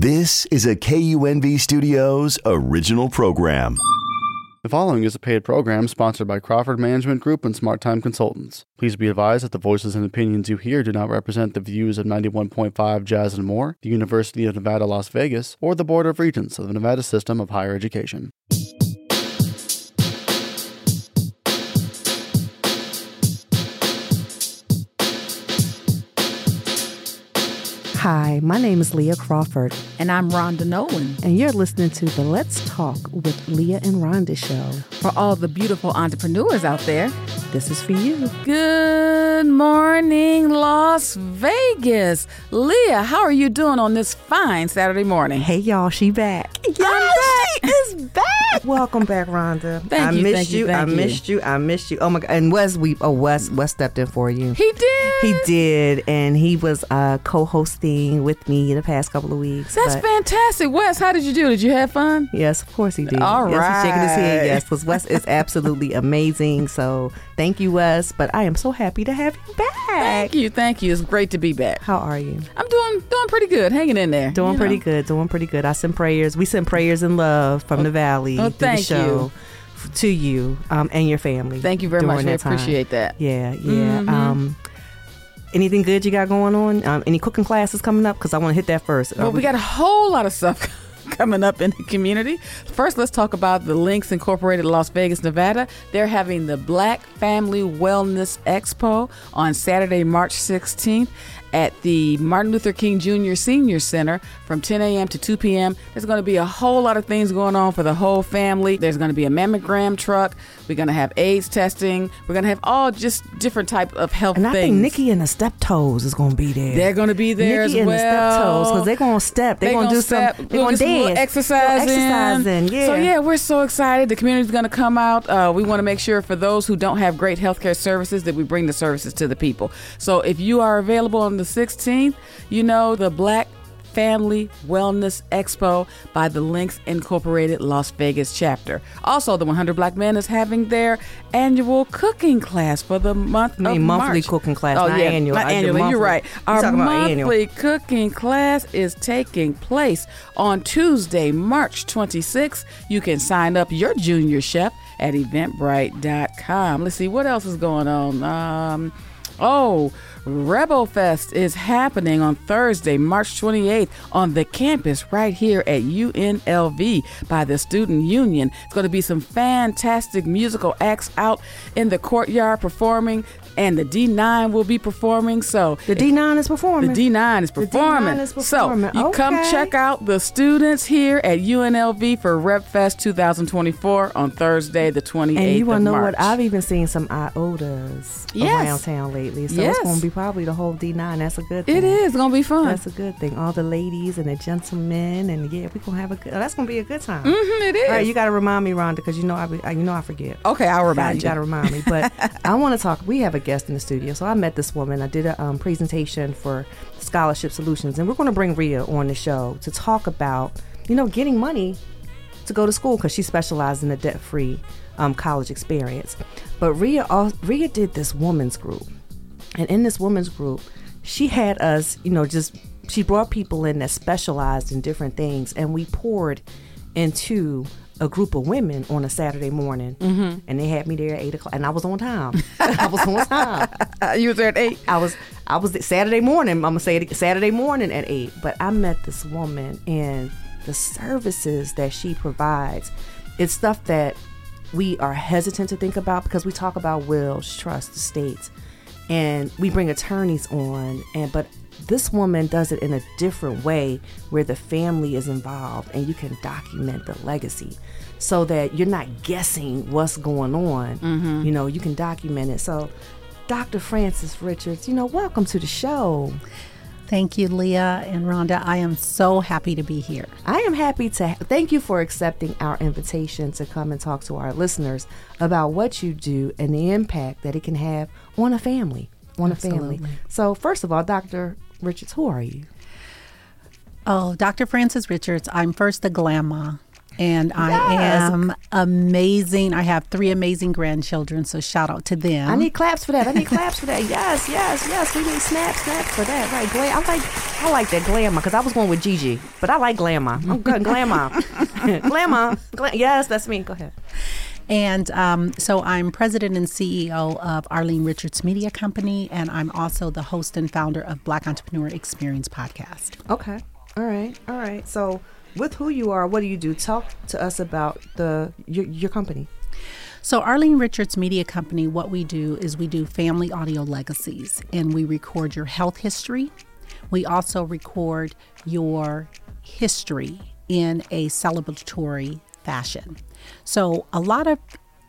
This is a KUNV Studios original program. The following is a paid program sponsored by Crawford Management Group and Smart Time Consultants. Please be advised that the voices and opinions you hear do not represent the views of 91.5 Jazz and More, the University of Nevada, Las Vegas, or the Board of Regents of the Nevada System of Higher Education. Hi, my name is Leaha Crawford, And I'm Rhonda Nolen. and you're listening to the Let's Talk with Leaha and Rhonda show. For all the beautiful entrepreneurs out there, This is for you. good morning, Las Vegas. Leaha, how are you doing on this fine Saturday morning? Hey, y'all, she back. I'm She is back. Welcome back, Rhonda. Thank I you, missed thank you, I thank you. missed you. I missed you. Oh my god! And Wes, we oh Wes, Wes stepped in for you. He did. He did, and he was uh, co-hosting with me the past couple of weeks. That's but- fantastic. Wes, how did you do? Did you have fun? Yes, of course he did. All yes, he's shaking his head. Yes, because Wes is absolutely amazing. So thank you, Wes. But I am so happy to have you back. Thank you, thank you. It's great to be back. How are you? I'm doing doing pretty good, hanging in there. Doing pretty know. good. Doing pretty good. I send prayers. We send prayers and love from the valley oh, through the show f- to you um, and your family. Thank you very much. I appreciate that. Yeah, yeah. Mhm. Um, anything good you got going on? Um, any cooking classes coming up? Because I want to hit that first. Well, Are we got a whole lot of stuff coming up in the community. First, let's talk about the Links Incorporated Las Vegas, Nevada. They're having the Black Family Wellness Expo on Saturday, March 16th at the Martin Luther King Jr. Senior Center from 10 a.m. to 2 p.m. There's going to be a whole lot of things going on for the whole family. There's going to be a mammogram truck. We're going to have AIDS testing. We're going to have all just different type of health and I things. think Nikki and the Step Toes is going to be there. They're going to be there Nikki as and well. the Step Toes because they're going to step. They're They going to do step, some. They're going to get some little dance. exercise Little exercising. Yeah. So yeah, we're so excited. The community's going to come out. Uh, we want to make sure for those who don't have great healthcare services that we bring the services to the people. So if you are available on the 16th, you know the Black Family Wellness Expo by the Links Incorporated Las Vegas chapter. Also, the 100 Black Men is having their annual cooking class for the month I mean, monthly March. cooking class, oh, not yeah, annual. Not annually. You're right. Our talking about annual. monthly cooking class is taking place on Tuesday, March 26th. You can sign up your junior chef at eventbrite.com. Let's see what else is going on. Um, oh, Rebel Fest is happening on Thursday, March 28th on the campus right here at UNLV by the Student Union. It's going to be some fantastic musical acts out in the courtyard performing, and the D9 will be performing. So the D9 is performing. the D9 is The D9 performing. is performing. So you come check out the students here at UNLV for Rep Fest 2024 on Thursday, the 28th and you want to know March. what? I've even seen some IOTAs Yes. around town lately. So Yes. it's going to be probably the whole D9. That's a good thing. It is gonna be fun. That's a good thing. All the ladies and the gentlemen, and yeah, we're gonna have a good. That's gonna be a good time. Mhm, it is. All right, you gotta remind me, Rhonda, because you know I, be- you know I forget. okay, I'll remind you. You gotta remind me. But I want to talk. We have a guest in the studio, so I met this woman. I did a um, presentation for Scholarship Solutions, and we're gonna bring Ria on the show to talk about, you know, getting money to go to school because she specialized in the debt-free um, college experience. But Ria, Rhea did this women's group, and in this women's group, she had us, you know, just she brought people in that specialized in different things, and we poured into a group of women on a Saturday morning, mm-hmm. and they had me there at eight o'clock, and I was on time. I was on time. You was there at eight. I was I was Saturday morning. I'm gonna say it Saturday morning at eight. But I met this woman and the services that she provides. It's stuff that we are hesitant to think about because we talk about wills, trusts, estates, and we bring attorneys on. And but this woman does it in a different way where the family is involved and you can document the legacy so that you're not guessing what's going on. Mm-hmm. You know, you can document it. So Dr. Frances Richards, you know, welcome to the show. Thank you, Leaha and Rhonda. I am so happy to be here. I am happy to thank you for accepting our invitation to come and talk to our listeners about what you do and the impact that it can have on a family. On a family. So, first of all, Dr. Richards, who are you? Oh, Dr. Frances Richards, I'm first a grandma. And I Yes. am amazing. I have three amazing grandchildren, so shout out to them. I need claps for that. I need claps for that. Yes, yes, yes. We need snaps, snaps for that. Right, glam. I like, I like that glamour because I was going with Gigi, but I like glamour. I'm good, glamour, glamour. Gla- yes, that's me. Go ahead. And um, so I'm president and CEO of Arlene Richards Media Company, and I'm also the host and founder of Black Entrepreneur Experience podcast. Okay. All right. All right. So, with who you are, what do you do? Talk to us about the your, your company. So, Arlene Richards Media Company, what we do is we do family audio legacies and we record your health history. We also record your history in a celebratory fashion. So, a lot of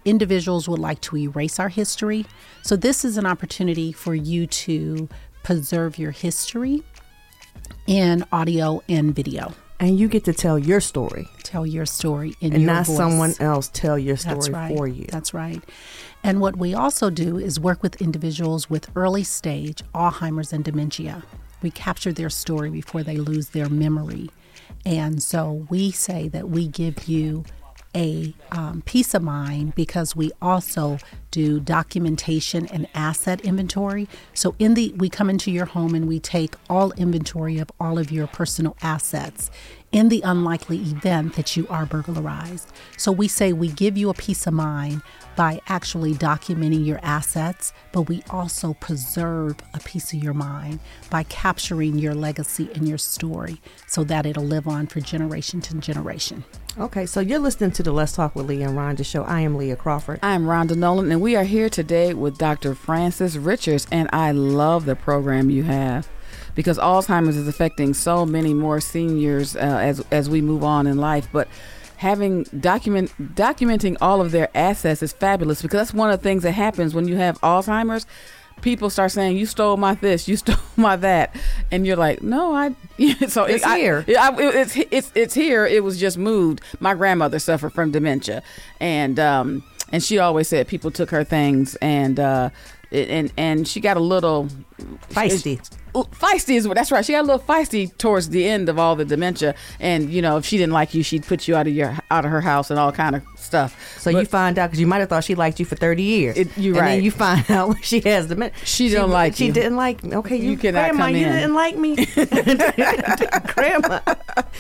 individuals would like to erase our history. So, this is an opportunity for you to preserve your history in audio and video. And you get to tell your story, Tell your story in and your not voice. someone else tell your story That's right. for you. That's right. And what we also do is work with individuals with early stage Alzheimer's and dementia. We capture their story before they lose their memory. And so we say that we give you a um, peace of mind because we also do documentation and asset inventory. So in the we come into your home and we take all inventory of all of your personal assets in the unlikely event that you are burglarized. So we say we give you a peace of mind by actually documenting your assets, but we also preserve a piece of your mind by capturing your legacy and your story so that it'll live on for generation to generation. Okay, so you're listening to the Let's Talk with Leaha and Rhonda show. I am Leaha Crawford. I'm Rhonda Nolen, and we are here today with Dr. Frances Richards. And I love the program you have because Alzheimer's is affecting so many more seniors uh, as as we move on in life. But having document documenting all of their assets is fabulous because that's one of the things that happens when you have Alzheimer's. People start saying, "You stole my this, you stole my that," and you're like, "No, I." so It's I- here. yeah, I, it- it's it's it's here. It was just moved. My grandmother suffered from dementia, and um and she always said people took her things, and uh and and she got a little Feisty. Feisty is what that's right. She got a little feisty towards the end of all the dementia, and you know if she didn't like you, she'd put you out of your out of her house and all kind of stuff. So But you find out because you might have thought she liked you for thirty years. It- you and right. then you find out when she has the She don't like She you. didn't like me. Okay, you, You cannot grandma, come you didn't like me, grandma.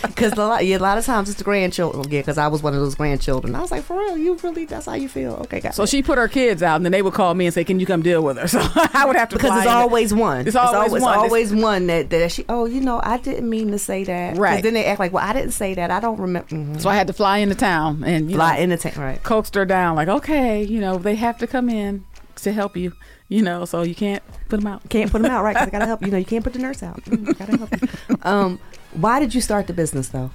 Because a lot, yeah, a lot of times it's the grandchildren. Yeah, because I was one of those grandchildren. I was like, for real, you really? That's how you feel? Okay, got So it. she put her kids out, and then they would call me and say, "Can you come deal with her?" So I would have to because it's in. always one. It's always one. Always one that, that she. Oh, you know, I didn't mean to say that. Right. Then they act like, well, I didn't say that. I don't remember. Mhm. So I had to fly into town and you Fly know, in the tank, right? coaxed her down. Like, okay, you know, they have to come in to help you. You know, so you can't put them out. Can't put them out, right? 'Cause I gotta help. You know, you can't put the nurse out. Mm, gotta help. You. Um, why did you start the business though?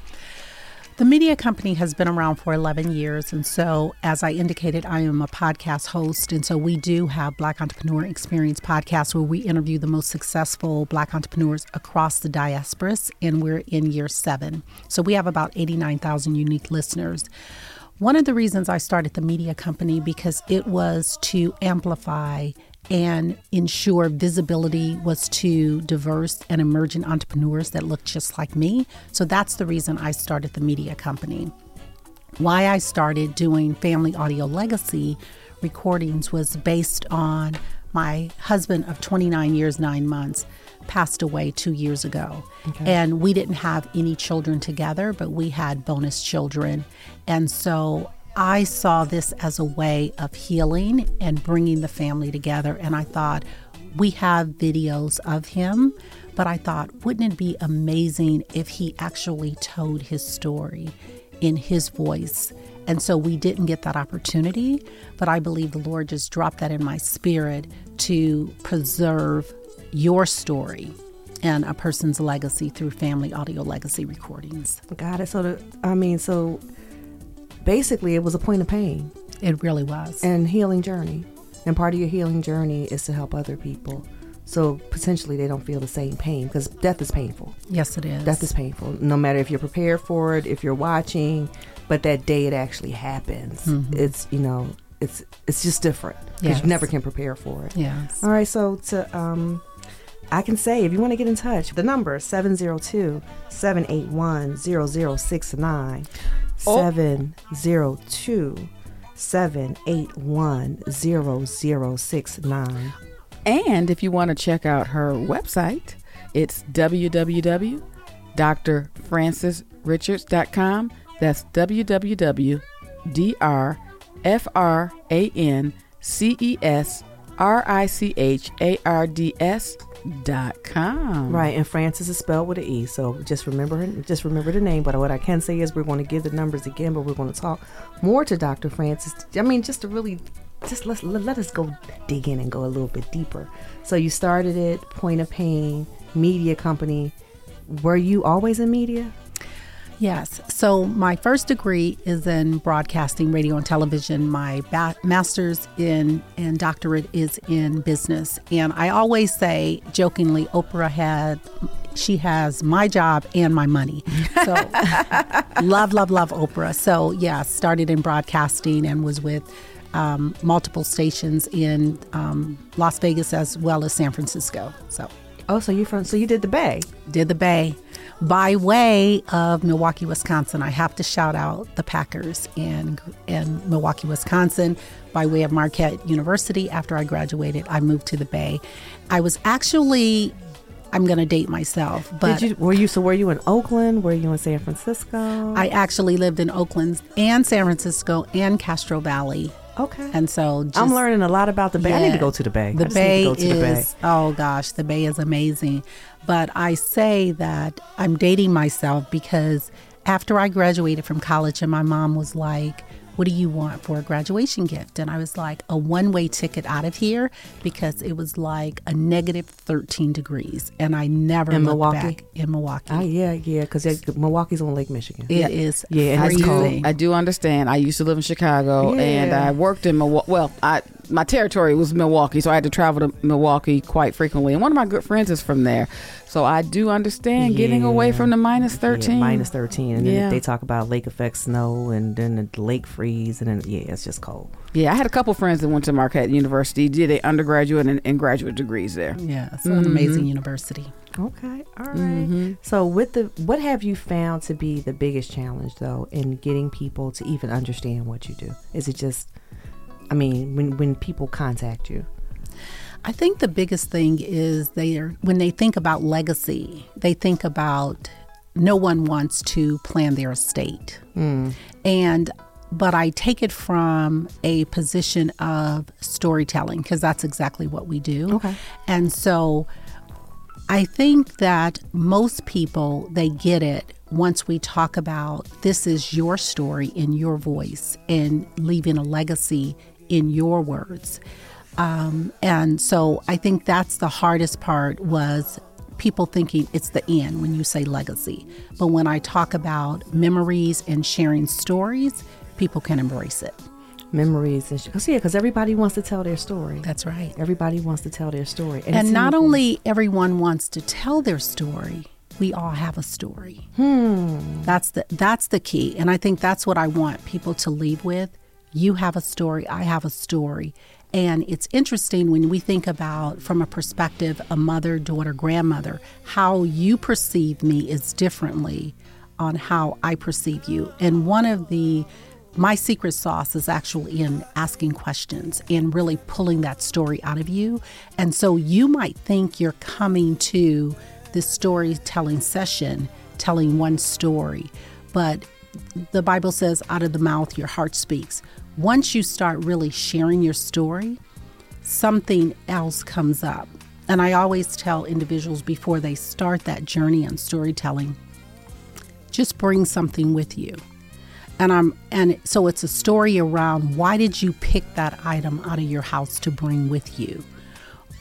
The media company has been around for 11 years. And so, as I indicated, I am a podcast host. And so, we do have Black Entrepreneur Experience podcast where we interview the most successful Black entrepreneurs across the diasporas. And we're in year seven. So, we have about 89,000 unique listeners. One of the reasons I started the media company because it was to amplify and ensure visibility was to diverse and emerging entrepreneurs that look just like me. So that's the reason I started the media company. Why I started doing family audio legacy recordings was based on my husband of 29 years, nine months passed away two years ago. And we didn't have any children together, but we had bonus children. And so I saw this as a way of healing and bringing the family together. And I thought, we have videos of him, but I thought, wouldn't it be amazing if he actually told his story in his voice? And so we didn't get that opportunity, but I believe the Lord just dropped that in my spirit to preserve your story and a person's legacy through family audio legacy recordings. Got it. So the, I mean, so basically, it was a point of pain It really was. and healing journey, and part of your healing journey is to help other people. So potentially, they don't feel the same pain because death is painful. yes, it is. Death is painful, no matter if you're prepared for it, if you're watching, but that day it actually happens. It's you know, it's it's just different because Yes. you never can prepare for it. Yes. All right, so to um I can say if you want to get in touch, the number is 702 781 0069. 702 781 0069. And if you want to check out her website, it's www.drfrancesrichards.com. That's www.drfrancesrichards.com. Right, and Frances is spelled with an E, so just remember just remember the name. But what I can say is we're going to give the numbers again, but we're going to talk more to Dr. Frances. I mean, just to really, just let let us go dig in and go a little bit deeper. So you started it, Point of Pain Media Company. Were you always in media? Yes. So my first degree is in broadcasting, radio, and television. My ba- master's in and doctorate is in business. And I always say jokingly, Oprah had she has my job and my money. So love, love, love Oprah. So yeah, started in broadcasting and was with um, multiple stations in um, Las Vegas as well as San Francisco. So Oh, so you from? So you did the Bay? did the Bay by way of Milwaukee, Wisconsin. I have to shout out the Packers in in Milwaukee, Wisconsin. By way of Marquette University, after I graduated, I moved to the Bay. I was actually, I'm going to date myself, but did you? Were you? So were you in Oakland? Were you in San Francisco? I actually lived in Oakland and San Francisco and Castro Valley. Okay. And so just, I'm learning a lot about the Bay. I need to go to the Bay. The Bay need to go to the Bay. is oh gosh, the Bay is amazing. But I say that I'm dating myself because after I graduated from college and my mom was like, "What do you want for a graduation gift?" and I was like, "A one-way ticket out of here because it was like a negative 13 degrees and I never In looked Milwaukee? back in Milwaukee. Oh yeah, yeah, because Milwaukee's on Lake Michigan. It is Yeah, and it's I do, cold. I do understand. I used to live in Chicago, and I worked in Milwaukee. Well, I my territory was Milwaukee, so I had to travel to Milwaukee quite frequently. And one of my good friends is from there, so I do understand getting away from the minus Yeah, thirteen. minus 13. And then Yeah. they talk about lake effect snow and then the lake freeze. And then, yeah, it's just cold. Yeah, I had a couple friends that went to Marquette University, did a undergraduate and, and graduate degrees there. yeah, it's an amazing university. Okay. All right. Mm-hmm. So, with the, what have you found to be the biggest challenge, though, in getting people to even understand what you do? Is it just, I mean, when, when people contact you? I think the biggest thing is they are when they think about legacy, they think about no one wants to plan their estate. Hmm. And but I take it from a position of storytelling because that's exactly what we do. Okay. And so I think that most people they get it once we talk about this is your story in your voice and leaving a legacy in your words. Um, and so I think that's the hardest part was people thinking it's the end when you say legacy. But when I talk about memories and sharing stories, people can embrace it. Memories and because yeah, because everybody wants to tell their story. That's right. Everybody wants to tell their story, And, in not only everyone wants to tell their story, we all have a story. Hmm. That's the that's the key. And I think that's what I want people to leave with. You have a story, I have a story. And it's interesting when we think about from a perspective a mother, daughter, grandmother, how you perceive me is differently on how I perceive you. And one of the my secret sauce is actually in asking questions and really pulling that story out of you. And so you might think you're coming to this storytelling session telling one story, but the Bible says, out of the mouth, your heart speaks. Once you start really sharing your story, something else comes up. And I always tell individuals before they start that journey on storytelling, just bring something with you and I'm and so it's a story around why did you pick that item out of your house to bring with you.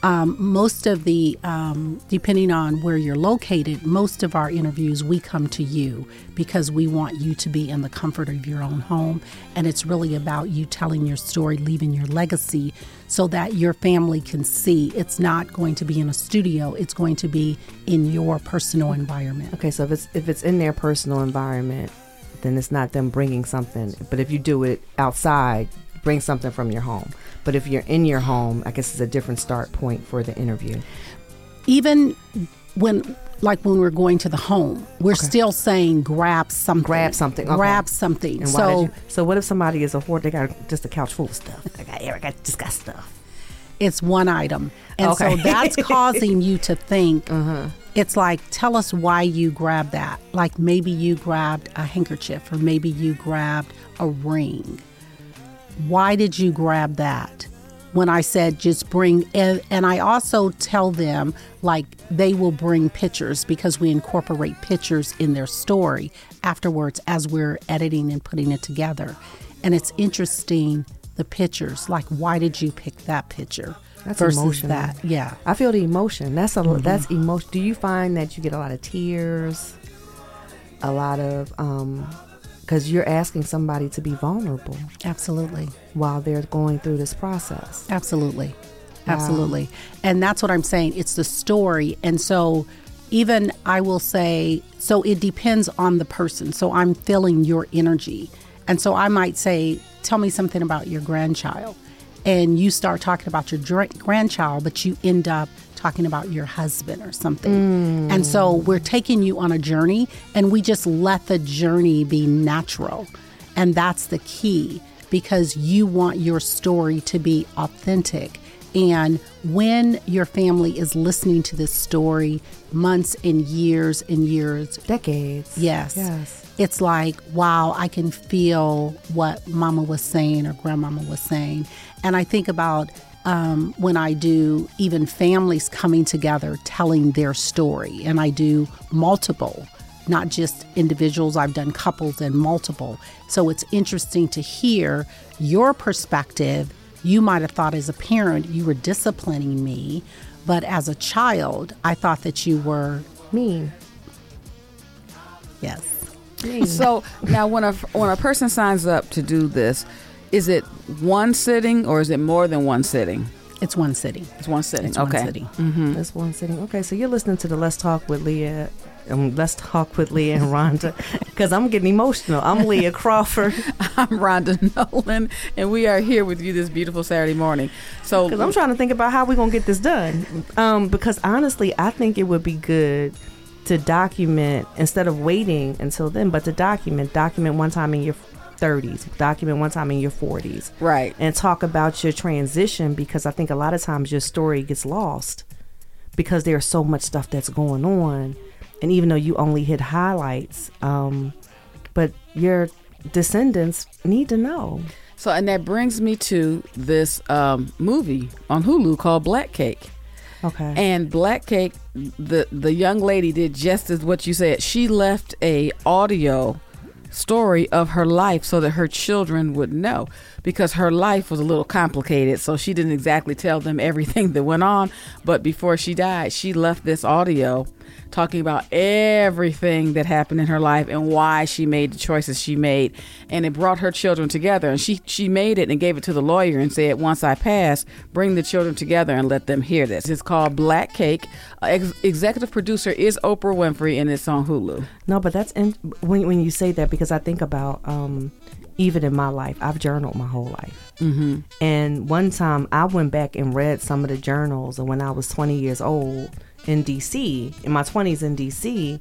Um, most of the um, depending on where you're located, most of our interviews we come to you because we want you to be in the comfort of your own home, and it's really about you telling your story, leaving your legacy, so that your family can see it's not going to be in a studio; it's going to be in your personal environment. Okay, so if it's if it's in their personal environment, then it's not them bringing something. But if you do it outside, bring something from your home. But if you're in your home, I guess it's a different start point for the interview. even when like when we're going to the home, we're still saying grab something. Grab something, okay. Grab something. And why so so what if somebody is a hoard? They got just a couch full of stuff. I got Eric. I just got stuff. it's one item. And Okay. Uh-huh. so that's causing you to think it's like, tell us why you grabbed that. Like maybe you grabbed a handkerchief or maybe you grabbed a ring. Why did you grab that? When I said just bring, and, and I also tell them like they will bring pictures because we incorporate pictures in their story afterwards as we're editing and putting it together. And it's interesting the pictures, like why did you pick that picture That's versus emotional. that? Yeah. I feel the emotion. That's a Mm-hmm. that's emotion. Do you find that you get a lot of tears, a lot of um, because you're asking somebody to be vulnerable Absolutely. while they're going through this process. Absolutely. Absolutely. And that's what I'm saying. It's the story. And so, even I will say, so it depends on the person. So, I'm feeling your energy. And so, I might say, tell me something about your grandchild. And you start talking about your dr- grandchild, but you end up talking about your husband or something. Mm. And so, we're taking you on a journey, and we just let the journey be natural. And that's the key because you want your story to be authentic. And when your family is listening to this story months and years and years, Decades. yes, Yes. it's like, wow, I can feel what mama was saying or grandmama was saying. And I think about um, when I do even families coming together telling their story, and I do multiple, not just individuals, I've done couples and multiple. So it's interesting to hear your perspective. You might have thought as a parent you were disciplining me, but as a child, I thought that you were, Mean. yes. So now, when a when a person signs up to do this, is it one sitting or is it more than one sitting? It's one city. It's one sitting. It's okay. one city. That's one sitting. Okay, so you're listening to the Let's Talk with Leaha. Um, Let's talk with Leaha and Rhonda, because I'm getting emotional. I'm Leaha Crawford, I'm Rhonda Nolen, and we are here with you this beautiful Saturday morning. So because I'm trying to think about how we're gonna get this done. Um, because honestly, I think it would be good to document instead of waiting until then, but to document. Document one time in your 30s. Document one time in your 40s. right. and talk about your transition because I think a lot of times your story gets lost because there's so much stuff that's going on. And even though you only hit highlights, um, but your descendants need to know. So, and that brings me to this um, movie on Hulu called Black Cake. Okay. And Black Cake, the the young lady did just as what you said. She left a audio story of her life so that her children would know because her life was a little complicated so she didn't exactly tell them everything that went on. But before she died she left this audio talking about everything that happened in her life and why she made the choices she made. And it brought her children together. And she she made it and gave it to the lawyer and said once i pass bring the children together and let them hear this. It's called black cake. Uh, ex- executive producer is oprah winfrey and it's on hulu. No, but that's in, when when you say that because I think about um, even in my life, I've journaled my whole life. Mm-hmm. And one time I went back and read some of the journals of when I was 20 years old in DC, in my 20s in DC,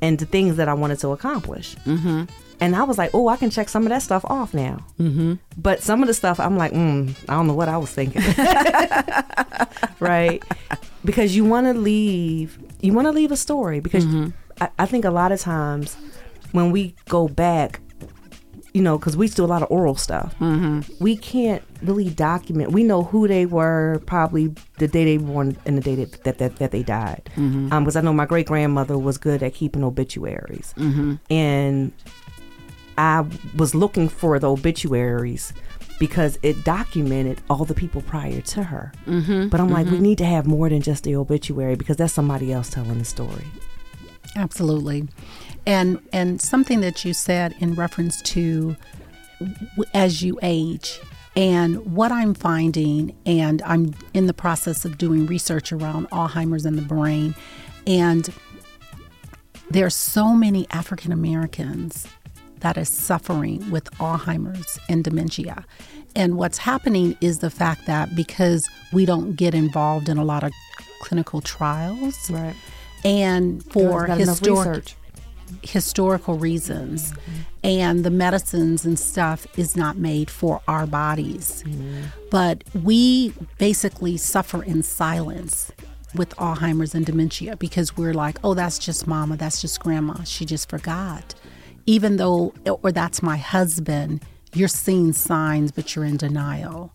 and the things that I wanted to accomplish. Mm-hmm. And I was like, oh, I can check some of that stuff off now. Mm-hmm. But some of the stuff, I'm like, mm, I don't know what I was thinking. right? Because you want to leave, you want to leave a story. Because I, I think a lot of times when we go back, you know, because we do a lot of oral stuff. Mm-hmm. We can't really document. We know who they were, probably the day they were born and the day that that, that, that they died. Um, because I know my great grandmother was good at keeping obituaries, and I was looking for the obituaries because it documented all the people prior to her. Mm-hmm, but I'm like, we need to have more than just the obituary because that's somebody else telling the story. Absolutely. And and something that you said in reference to as you age and what I'm finding and I'm in the process of doing research around Alzheimer's and the brain and there's so many African Americans that is suffering with Alzheimer's and dementia. And what's happening is the fact that because we don't get involved in a lot of clinical trials, Right. And for historic research. historical reasons. And the medicines and stuff is not made for our bodies. But we basically suffer in silence with alzheimer's and dementia because we're like oh that's just mama that's just grandma. She just forgot. Even though or that's my husband you're seeing signs but you're in denial.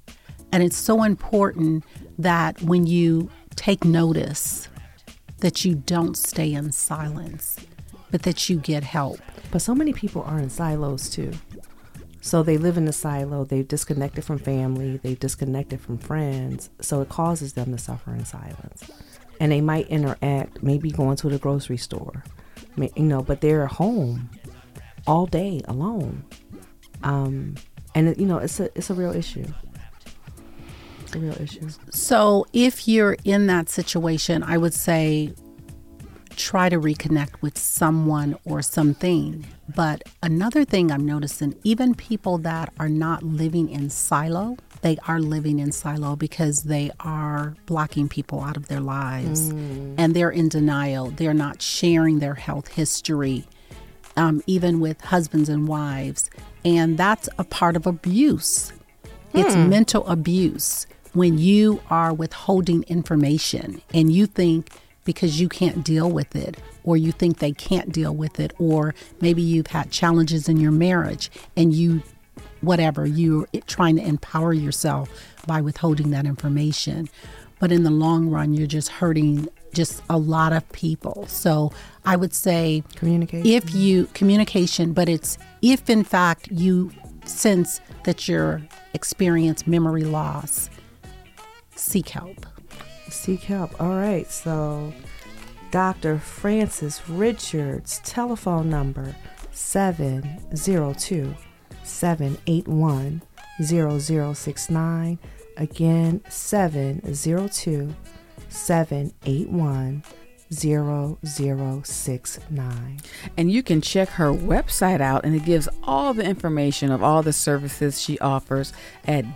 And it's so important that when you take notice that you don't stay in silence but that you get help But so many people are in silos too. So they live in a silo, they've disconnected from family, they've disconnected from friends. So it causes them to suffer in silence. And they might interact, maybe going to the grocery store, you know, but they're home all day alone. Um, and you know, it's a it's a real issue. Real issue. So, if you're in that situation, I would say try to reconnect with someone or something. But another thing I'm noticing, even people that are not living in silo, they are living in silo because they are blocking people out of their lives and they're in denial. They're not sharing their health history, um, even with husbands and wives. And that's a part of abuse. It's mental abuse when you are withholding information and you think because you can't deal with it, or you think they can't deal with it, or maybe you've had challenges in your marriage and you, whatever, you're trying to empower yourself by withholding that information. But in the long run, you're just hurting just a lot of people. So I would say Communication. if you communication but it's if in fact you sense that you're experience memory loss seek help Seek help. All right. So, Dr. Frances Richards, telephone number 702 781 0069. Again, 702 781 0069. And you can check her website out, and it gives all the information of all the services she offers at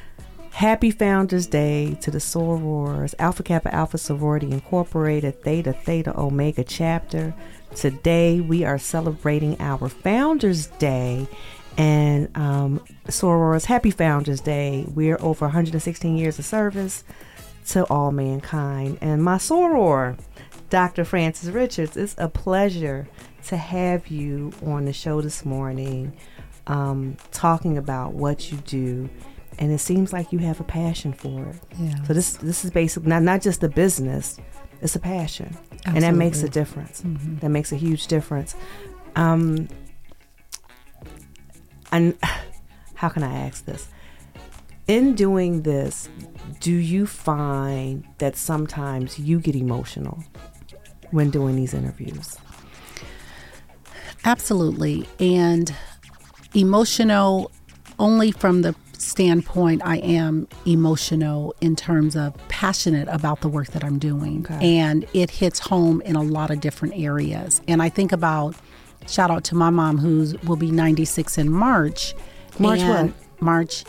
Happy Founders Day to the Sorors, Alpha Kappa Alpha Sorority Incorporated, Theta Theta Omega chapter. Today we are celebrating our Founders Day. And um, Sorors, happy Founders Day. We're over 116 years of service to all mankind. And my soror, Dr. Frances Richards, it's a pleasure to have you on the show this morning um, talking about what you do. And it seems like you have a passion for it. Yeah. So this this is basically not, not just a business, it's a passion. And that makes a Absolutely. difference. That makes a huge difference. Um, and how can I ask this? In doing this, do you find that sometimes you get emotional when doing these interviews? Absolutely. And emotional only from the standpoint I am emotional in terms of passionate about the work that I'm doing. Okay. And it hits home in a lot of different areas. And I think about shout out to my mom who will be 96 in March. March what? March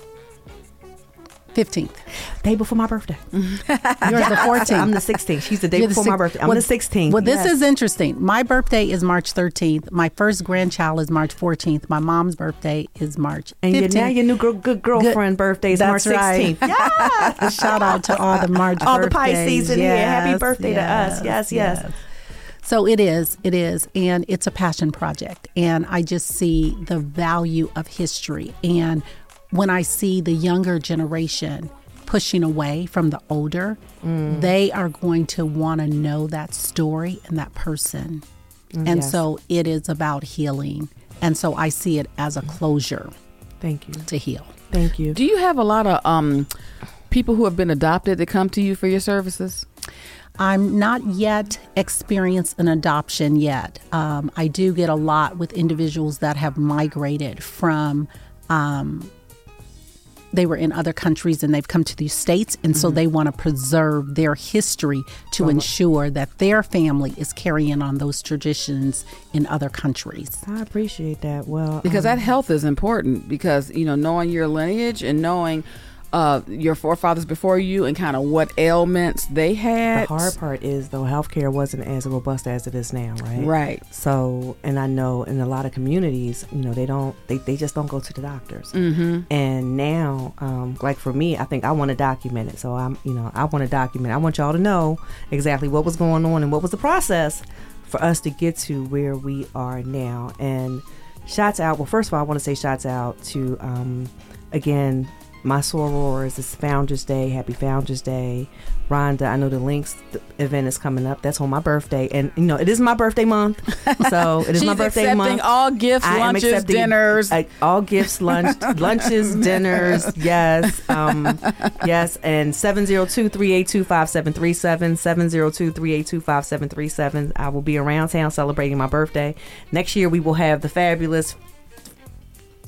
15th. Day before my birthday. You're the 14th. I'm the 16th. She's the day You're the before my birthday. I'm well, the 16th. Well, this Yes. is interesting. My birthday is March 13th. My first grandchild is March 14th. My mom's birthday is March 15th. And now your new girl, good girlfriend birthday is March That's right. 16th. Yeah. Shout out to all the March All the birthdays. Pisces in here. Happy Yes, birthday to us. Yes, yes. So it is, it is, and it's a passion project. And I just see the value of history. And when I see the younger generation pushing away from the older, Mm. they are going to want to know that story and that person. and Mm, yes. so it is about healing. And so I see it as a closure Thank you. to heal. Thank you. Do you have a lot of um people who have been adopted that come to you for your services? I'm not yet experienced an adoption yet. Um, I do get a lot with individuals that have migrated from. Um, they were in other countries and they've come to these states, and so they want to preserve their history to ensure that their family is carrying on those traditions in other countries. I appreciate that. Well, because um, that health is important because you know knowing your lineage and knowing uh, your forefathers before you and kind of what ailments they had. the hard part is though healthcare wasn't as robust as it is now, right? Right. So, and I know in a lot of communities, you know, they don't, they, they just don't go to the doctors. Mm-hmm. And now, um, like for me, I think I want to document it. So I'm, you know, I want to document. I want y'all to know exactly what was going on and what was the process for us to get to where we are now. And shots out. Well, first of all, I want to say shots out to, um, again, my sorors. It's Founders Day. Happy Founders Day. Rhonda, I know the links event is coming up. That's on my birthday. And, you know, it is my birthday month. So it is my birthday accepting month. all gifts, I lunches, accepting, dinners. uh, all gifts, lunch, lunches, dinners. Yes, um, yes, and 702-382-5737, 702-382-5737. I will be around town celebrating my birthday. Next year we will have the fabulous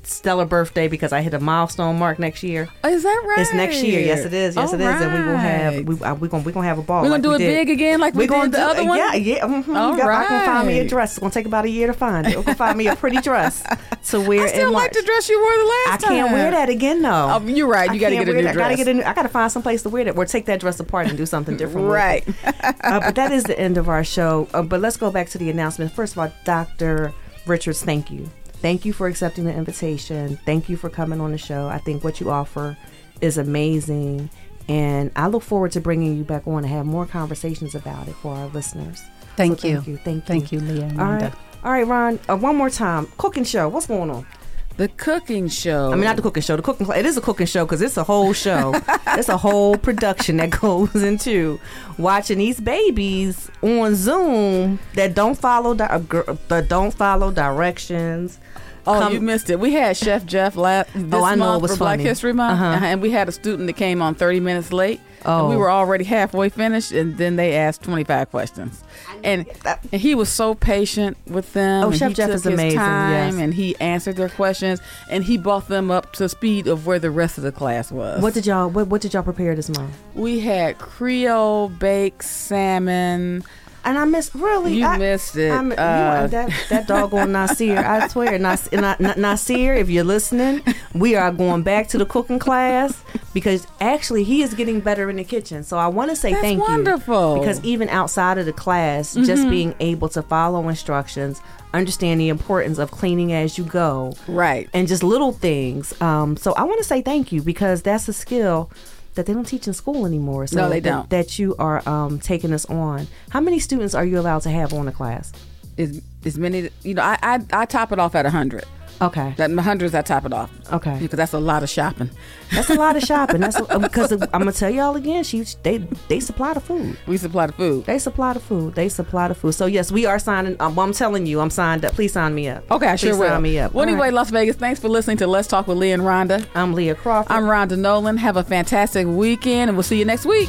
stellar birthday because I hit a milestone mark next year. is that right? It's next year. Yes, it is. Yes, All it is. And we will have we uh, we gonna we gonna have a ball. We're gonna do we it did. big again, like we We're gonna did the do, other one. Yeah, yeah. Mm-hmm. All Y'all I can find me a dress. It's gonna take about a year to find it. We'll find me a pretty dress to wear I still like the dress you wore the I last time. I can't wear that again though. Oh, you're right. You I gotta get a new that. I gotta get a new, I gotta find some place to wear that or take that dress apart and do something different. Right. uh, but that is the end of our show. Uh, but let's go back to the announcement. First of all, Dr. Richards, thank you. Thank you for accepting the invitation. Thank you for coming on the show. I think what you offer is amazing. And I look forward to bringing you back on to have more conversations about it for our listeners. Thank So you. Thank you. Thank you. Thank you, Leaha. All right. All right, Ron. Uh, one more time. Cooking show. What's going on? The cooking show. I mean, not the cooking show. The cooking. It is a cooking show because it's a whole show. it's a whole production that goes into watching these babies on Zoom that don't follow di- uh, gr- that don't follow directions. Oh, Come- you missed it. We had Chef Jeff last this Oh, I know, month it was for Black. History Month, Uh-huh. and we had a student that came on 30 minutes late. Oh. And we were already halfway finished, and then they asked 25 questions. And, and he was so patient with them. Oh, Chef he Jeff is amazing, Time, yes. And he answered their questions, and he brought them up to speed of where the rest of the class was. What did y'all what, what did y'all prepare this month? we had Creole baked salmon. And I miss really. You I, missed it. I'm, you, Uh, that that doggone Nasir. I swear, Nas, Na- Na- Nasir, if you're listening, we are going back to the cooking class because actually he is getting better in the kitchen. So I want to say That's thank wonderful. you because even outside of the class, just being able to follow instructions, understand the importance of cleaning as you go, Right. and just little things. Um, so I want to say thank you because that's a skill that they don't teach in school anymore. So No, they that- don't. That you are um, taking us on. How many students are you allowed to have on a class? As, as many, you know, I, I I top it off at 100. Okay. That hundreds, I top it off. Okay. Because that's a lot of shopping. That's a lot of shopping. That's a, because I'm gonna tell y'all again. She they they supply the food. We supply the food. They supply the food. They supply the food. So yes, we are signing. Um, I'm telling you, I'm signed up. Please sign me up. Okay, I Please sure will. sign me up. Well, All anyway, right. Las Vegas, thanks for listening to Let's Talk with Leaha and Rhonda. I'm Leaha Crawford. I'm Rhonda Nolen. Have a fantastic weekend, and we'll see you next week.